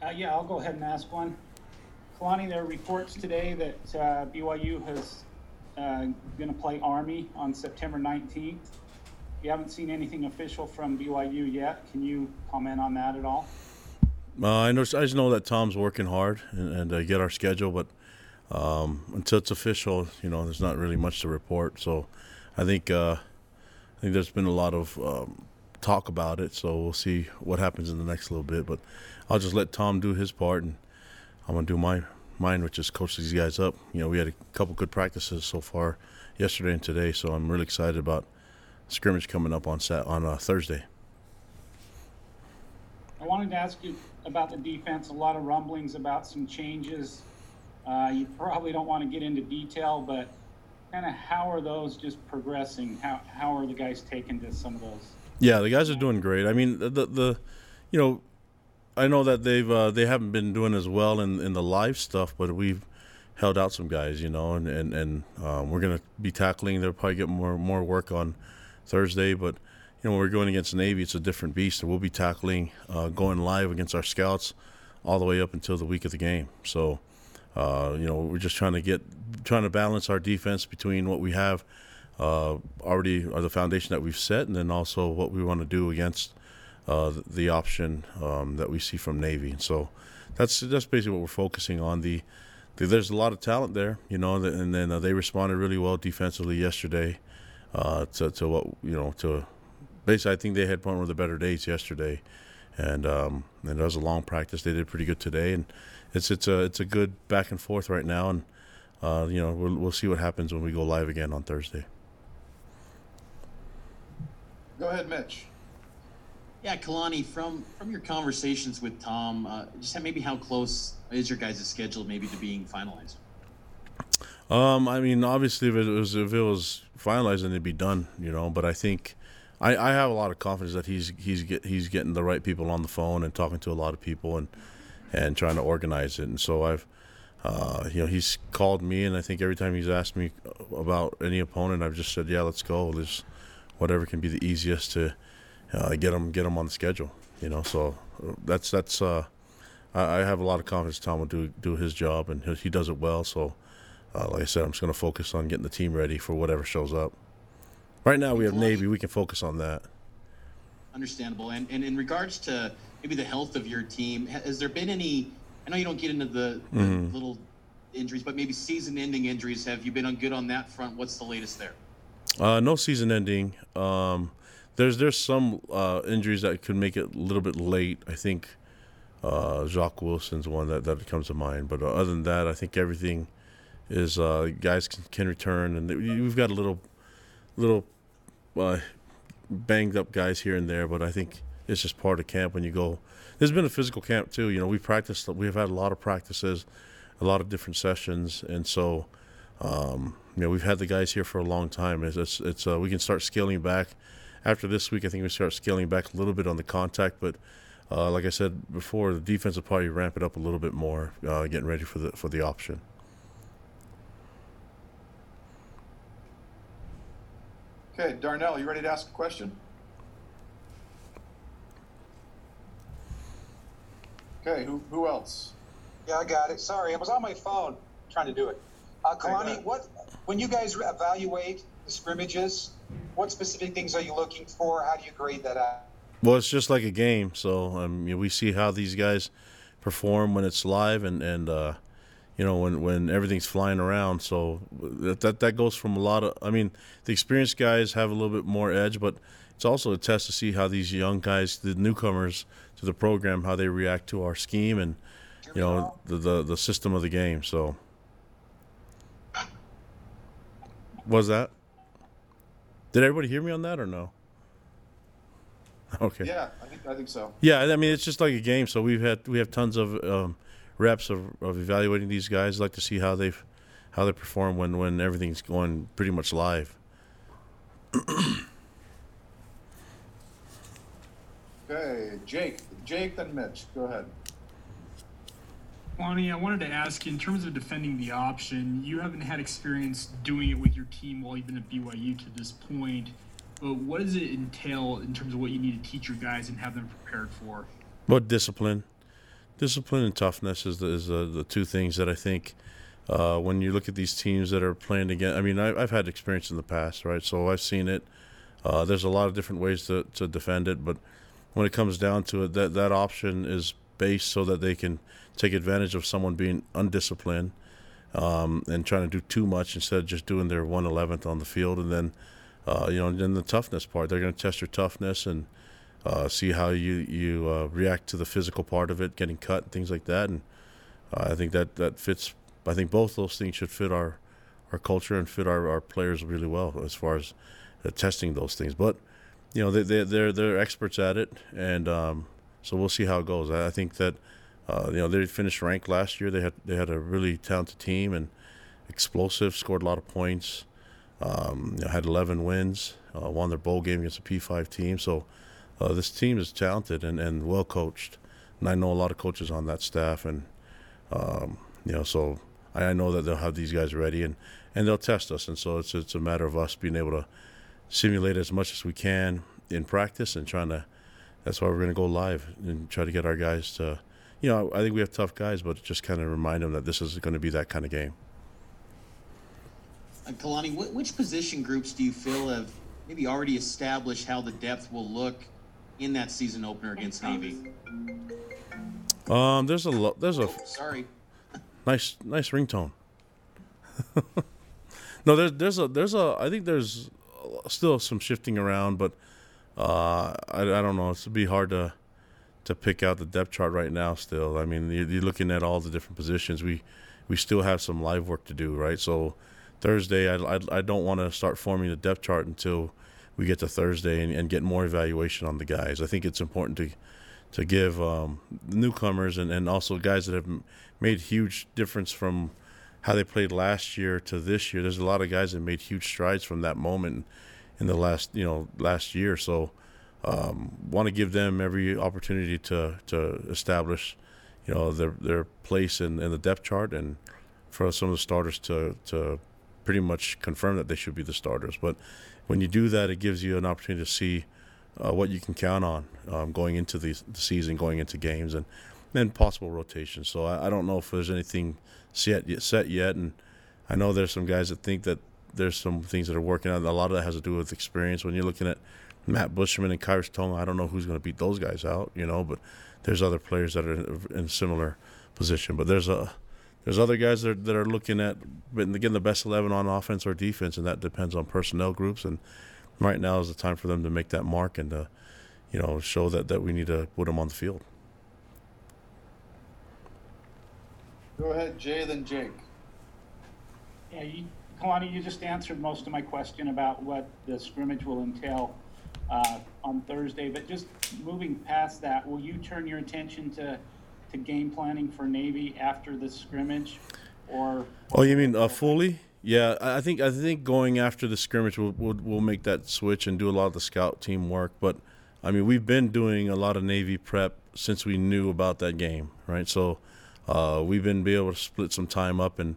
Uh, yeah, I'll go ahead and ask one. Kalani, there are reports today that uh, BYU has uh, going to play Army on September 19th. You haven't seen anything official from BYU yet. Can you comment on that at all? Uh, I know. I just know that Tom's working hard and, and uh, get our schedule, but um, until it's official, you know, there's not really much to report. So, I think uh, I think there's been a lot of um, talk about it. So we'll see what happens in the next little bit. But I'll just let Tom do his part, and I'm gonna do my mine, which is coach these guys up. You know, we had a couple good practices so far yesterday and today, so I'm really excited about scrimmage coming up on Sat on uh, Thursday. I wanted to ask you about the defense. A lot of rumblings about some changes. Uh, you probably don't want to get into detail, but kind of how are those just progressing? How how are the guys taking to some of those? Yeah, the guys are doing great. I mean, the the, you know, I know that they've uh, they haven't been doing as well in in the live stuff, but we've held out some guys, you know, and and and um, we're gonna be tackling. They'll probably get more more work on Thursday, but you know, when we're going against Navy, it's a different beast. And we'll be tackling, uh, going live against our scouts all the way up until the week of the game. So, uh, you know, we're just trying to get, trying to balance our defense between what we have uh, already, or the foundation that we've set, and then also what we want to do against uh, the option um, that we see from Navy. And so, that's that's basically what we're focusing on. The, the there's a lot of talent there, you know, and then uh, they responded really well defensively yesterday uh, to to what you know to basically, I think they had one of the better days yesterday, and um, and it was a long practice. They did pretty good today, and it's it's a it's a good back and forth right now, and uh, you know we'll we'll see what happens when we go live again on Thursday. Go ahead, Mitch. Yeah, Kalani, from from your conversations with Tom, uh, just maybe how close is your guys' schedule maybe to being finalized? Um, I mean, obviously, if it was if it was finalized, then it'd be done, you know. But I think I, I have a lot of confidence that he's he's get, he's getting the right people on the phone and talking to a lot of people and and trying to organize it. And so I've uh, you know he's called me and I think every time he's asked me about any opponent, I've just said yeah, let's go. There's whatever can be the easiest to uh, get them get him on the schedule. You know, so that's that's uh, I, I have a lot of confidence Tom will do do his job and he, he does it well. So uh, like I said, I'm just going to focus on getting the team ready for whatever shows up. Right now we have Navy. We can focus on that. Understandable. And and in regards to maybe the health of your team, has there been any? I know you don't get into the, the mm-hmm. little injuries, but maybe season-ending injuries. Have you been on good on that front? What's the latest there? Uh, no season-ending. Um, there's there's some uh, injuries that could make it a little bit late. I think uh, Jacques Wilson's one that, that comes to mind. But uh, other than that, I think everything is uh, guys can, can return, and we've got a little little uh, banged up guys here and there, but I think it's just part of camp when you go. There's been a physical camp too. You know, we practiced. We've had a lot of practices, a lot of different sessions, and so um, you know we've had the guys here for a long time. It's it's, it's uh, we can start scaling back after this week. I think we start scaling back a little bit on the contact, but. Uh, like I said before, the defense will probably ramp it up a little bit more, uh, getting ready for the for the option. Okay, Darnell, you ready to ask a question? Okay, who, who else? Yeah, I got it. Sorry, I was on my phone trying to do it. Uh, Kalani, what when you guys evaluate the scrimmages, what specific things are you looking for? How do you grade that out? Well, it's just like a game, so um, we see how these guys perform when it's live, and and uh, you know when when everything's flying around so that, that that goes from a lot of i mean the experienced guys have a little bit more edge but it's also a test to see how these young guys the newcomers to the program how they react to our scheme and you know the the, the system of the game so was that did everybody hear me on that or no okay yeah i think i think so yeah i mean it's just like a game so we've had we have tons of um, reps of, of evaluating these guys. I'd like to see how they've how they perform when when everything's going pretty much live. okay, Jake, Jake, then Mitch. Go ahead. Lonnie, I wanted to ask in terms of defending the option, you haven't had experience doing it with your team while you've been at BYU to this point. But what does it entail in terms of what you need to teach your guys and have them prepared for? What discipline? discipline and toughness is the, is the, the two things that I think uh, when you look at these teams that are playing again. I mean, I, have had experience in the past, right? So I've seen it. Uh, there's a lot of different ways to, to defend it, but when it comes down to it, that that option is based so that they can take advantage of someone being undisciplined um, and trying to do too much instead of just doing their 111th on the field. And then, uh, you know, then the toughness part, they're going to test your toughness and uh, see how you you uh, react to the physical part of it, getting cut, and things like that. And uh, I think that that fits. I think both those things should fit our our culture and fit our, our players really well as far as uh, testing those things. But you know, they, they they're they're experts at it, and um, so we'll see how it goes. I, think that uh, you know, they finished ranked last year. They had they had a really talented team and explosive, scored a lot of points. Um, you know, had 11 wins, uh, won their bowl game against a P5 team. So uh, this team is talented and, and well coached. And I know a lot of coaches on that staff, and um, you know, so I, I know that they'll have these guys ready and, and they'll test us. And so it's it's a matter of us being able to simulate as much as we can in practice and trying to. That's why we're going to go live and try to get our guys to you know, I think we have tough guys, but just kind of remind them that this is going to be that kind of game. Uh, Kalani, which position groups do you feel have maybe already established how the depth will look in that season opener against Navy? Um, there's a lot. There's a oh, sorry. nice, nice ringtone. no, there's there's a there's a I think there's still some shifting around, but uh, I I don't know. It's be hard to to pick out the depth chart right now. Still, I mean, you're, you're, looking at all the different positions. We we still have some live work to do, right? So Thursday, I I, I don't want to start forming the depth chart until we get to Thursday and, and, get more evaluation on the guys. I think it's important to to give um, newcomers and, and also guys that have made huge difference from how they played last year to this year. There's a lot of guys that made huge strides from that moment in the last you know last year. So um, want to give them every opportunity to to establish, you know, their their place in, in the depth chart, and for some of the starters to to pretty much confirm that they should be the starters. But when you do that, it gives you an opportunity to see uh, what you can count on um, going into the, the, season, going into games, and then possible rotations. So I, I, don't know if there's anything set yet, set yet, and I know there's some guys that think that there's some things that are working out. A lot of that has to do with experience. When you're looking at Matt Bushman and Khyiris Tonga. I don't know who's going to beat those guys out, you know, but there's other players that are in a similar position. But there's a there's other guys that are, that are looking at getting the best 11 on offense or defense, and that depends on personnel groups. And right now is the time for them to make that mark and to, you know, show that, that we need to put them on the field. Go ahead, Jay, then Jake. Yeah, you, Kalani, you just answered most of my question about what the scrimmage will entail uh, on Thursday. But just moving past that, will you turn your attention to to game planning for Navy after the scrimmage, or? Oh, you mean uh, fully? Yeah, I think I think going after the scrimmage, we'll, we'll, we'll make that switch and do a lot of the scout team work. But I mean, we've been doing a lot of Navy prep since we knew about that game, right? So uh, we've been be able to split some time up and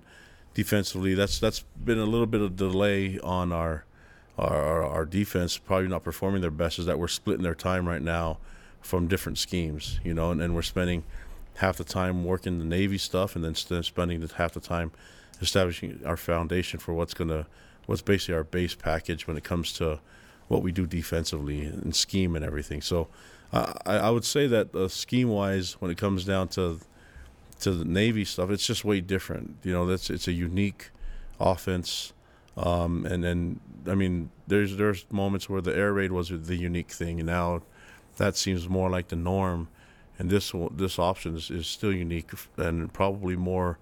defensively. That's that's been a little bit of delay on our our, our, defense probably not performing their best is that we're splitting their time right now from different schemes, you know, and, and we're spending half the time working the Navy stuff and then spending half the time establishing our foundation for what's going to, what's basically our base package when it comes to what we do defensively and scheme and everything. So I, I would say that uh, scheme wise, when it comes down to, to the Navy stuff, it's just way different. You know, that's, it's a unique offense um, and then, I mean, there's there's moments where the air raid was the unique thing, and now that seems more like the norm. And this this option is, is still unique and probably more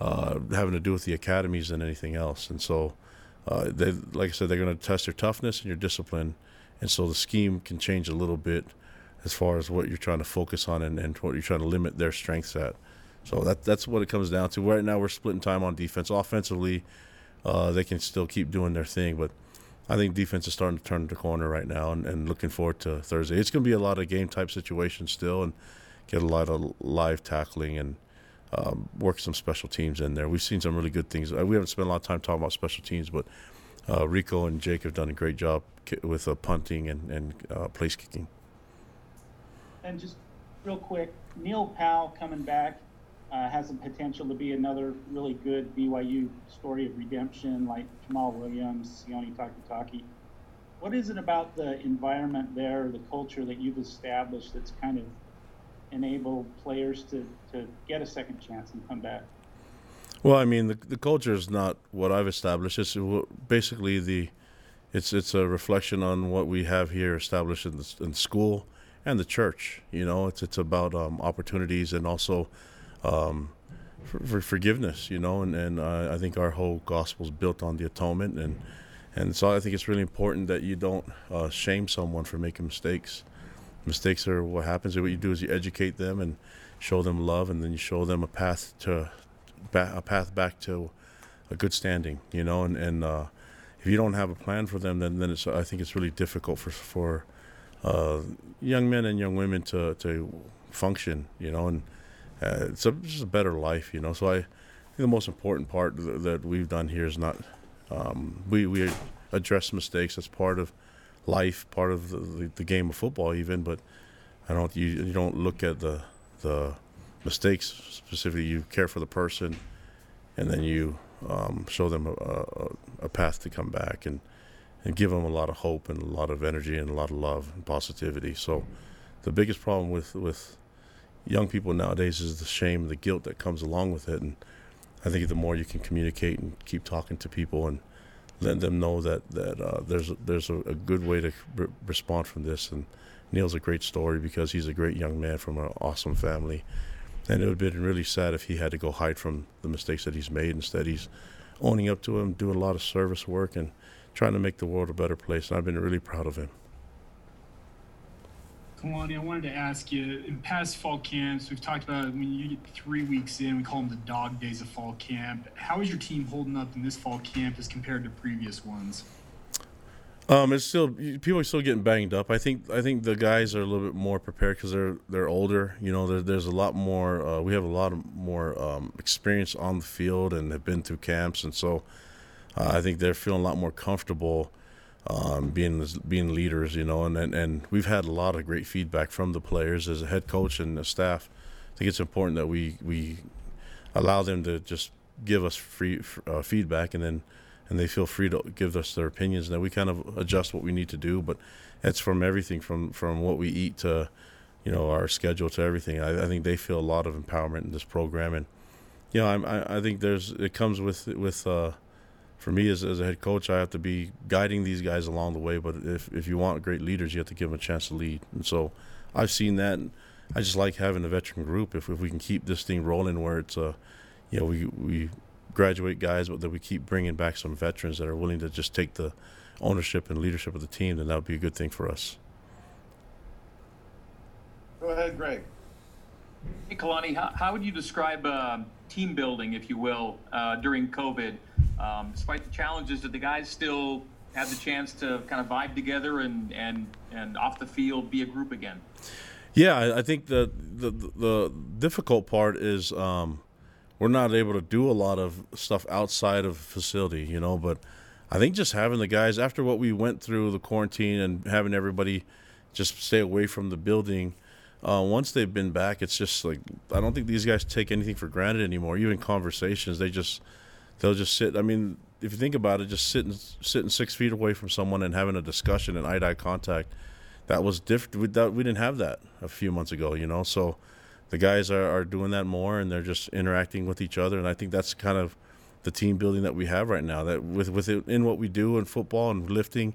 uh, having to do with the academies than anything else. And so, uh, they like I said, they're going to test your toughness and your discipline, and so the scheme can change a little bit as far as what you're trying to focus on and, and what you're trying to limit their strengths at. So that that's what it comes down to. Right now, we're splitting time on defense. Offensively, uh, they can still keep doing their thing. But I think defense is starting to turn the corner right now, and, and looking forward to Thursday. It's going to be a lot of game type situations still, and get a lot of live tackling and um, work some special teams in there. We've seen some really good things. Uh, we haven't spent a lot of time talking about special teams, but uh, Rehkow and Jake have done a great job with uh, punting and, and uh, place kicking. And just real quick, Neil Pau'u coming back uh, has the potential to be another really good BYU story of redemption, like Jamaal Williams, Sione Takitaki. What is it about the environment there, the culture that you've established that's kind of enabled players to, to get a second chance and come back? Well, I mean, the the culture is not what I've established. It's basically the, it's it's a reflection on what we have here established in the in school and the church. You know, it's it's about um, opportunities and also um, for, for, forgiveness. You know, and and uh, I think our whole gospel is built on the atonement, and and so I think it's really important that you don't uh, shame someone for making mistakes. Mistakes are what happens. What you do is you educate them and show them love, and then you show them a path to a path back to a good standing, you know, and, and uh, if you don't have a plan for them, then, then it's, I think it's really difficult for, for uh, young men and young women to, to function, you know, and uh, it's, a, just a better life, you know. So I think the most important part that we've done here is not, um, we, we address mistakes as part of life, part of the, the, game of football even, but I don't, you, you don't look at the, the, mistakes specifically you care for the person and then you um, show them a, a, a, path to come back and, and give them a lot of hope and a lot of energy and a lot of love and positivity so the biggest problem with, with young people nowadays is the shame the guilt that comes along with it and I think the more you can communicate and keep talking to people and let them know that that uh, there's there's a, a, good way to re- respond from this and Neil's a great story because he's a great young man from an awesome family and it would have been really sad if he had to go hide from the mistakes that he's made. Instead, he's owning up to them, doing a lot of service work, and trying to make the world a better place. And I've been really proud of him. Kalani, I wanted to ask you in past fall camps, we've talked about when you get three weeks in, we call them the dog days of fall camp. How is your team holding up in this fall camp as compared to previous ones? Um, it's still people are still getting banged up. I think I think the guys are a little bit more prepared because they're they're older. You know, there's a lot more. Uh, we have a lot more um, experience on the field and have been through camps, and so uh, I think they're feeling a lot more comfortable um, being being leaders. You know, and, and and we've had a lot of great feedback from the players as a head coach and the staff. I think it's important that we we allow them to just give us free uh, feedback and then and they feel free to give us their opinions. And then we kind of adjust what we need to do. But it's from everything from from what we eat to, you know, our schedule to everything. I, I think they feel a lot of empowerment in this program, and you know, I I think there's it comes with with. Uh, for me as, as a head coach, I have to be guiding these guys along the way. But if, if you want great leaders, you have to give them a chance to lead. And so I've seen that. And I just like having a veteran group. If, if we can keep this thing rolling where it's, uh, you know, we, we graduate guys, but that we keep bringing back some veterans that are willing to just take the ownership and leadership of the team, then that would be a good thing for us. Go ahead, Greg. Hey, Kalani, how, how would you describe uh, team building, if you will, uh, during COVID? Um, despite the challenges, did the guys still have the chance to kind of vibe together and, and, and off the field be a group again? Yeah, I think the the, the difficult part is um, we're not able to do a lot of stuff outside of facility, you know. But I think just having the guys after what we went through the quarantine and having everybody just stay away from the building. Uh, once they've been back, it's just like I don't think these guys take anything for granted anymore. Even conversations, they just they'll just sit. I mean, if you think about it, just sitting sitting six feet away from someone and having a discussion and eye to eye contact, that was different. We, that, we didn't have that a few months ago, you know. So the guys are, are doing that more and they're just interacting with each other and I think that's kind of the team building that we have right now that with with it, in what we do in football and lifting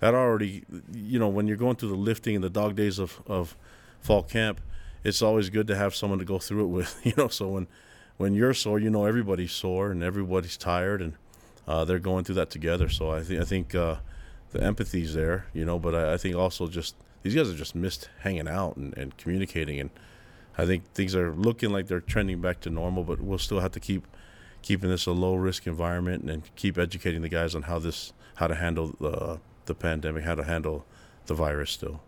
that already you know when you're going through the lifting and the dog days of, of fall camp it's always good to have someone to go through it with you know so when when you're sore you know everybody's sore and everybody's tired and uh, they're going through that together so I think I think uh, the empathy's there you know but I, I think also just these guys have just missed hanging out and, and communicating and I think things are looking like they're trending back to normal, but we'll still have to keep keeping this a low risk environment and keep educating the guys on how this how to handle the the pandemic, how to handle the virus still.